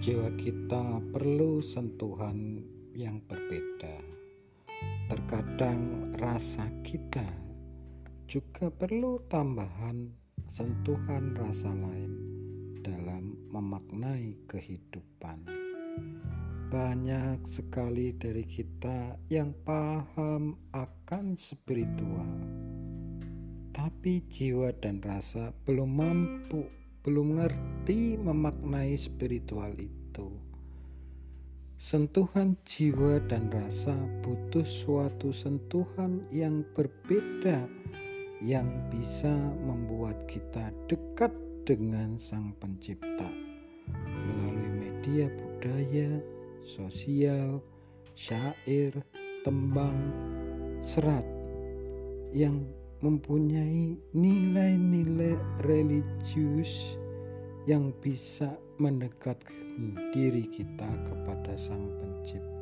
jiwa kita perlu sentuhan yang berbeda. Terkadang rasa kita juga perlu tambahan sentuhan rasa lain dalam memaknai kehidupan. Banyak sekali dari kita yang paham akan spiritual, tapi jiwa dan rasa belum mampu belum ngerti memaknai spiritual itu. Sentuhan jiwa dan rasa butuh suatu sentuhan yang berbeda yang bisa membuat kita dekat dengan Sang Pencipta melalui media budaya, sosial, syair, tembang, serat yang mempunyai nilai-nilai religius yang bisa mendekatkan diri kita kepada Sang Pencipta.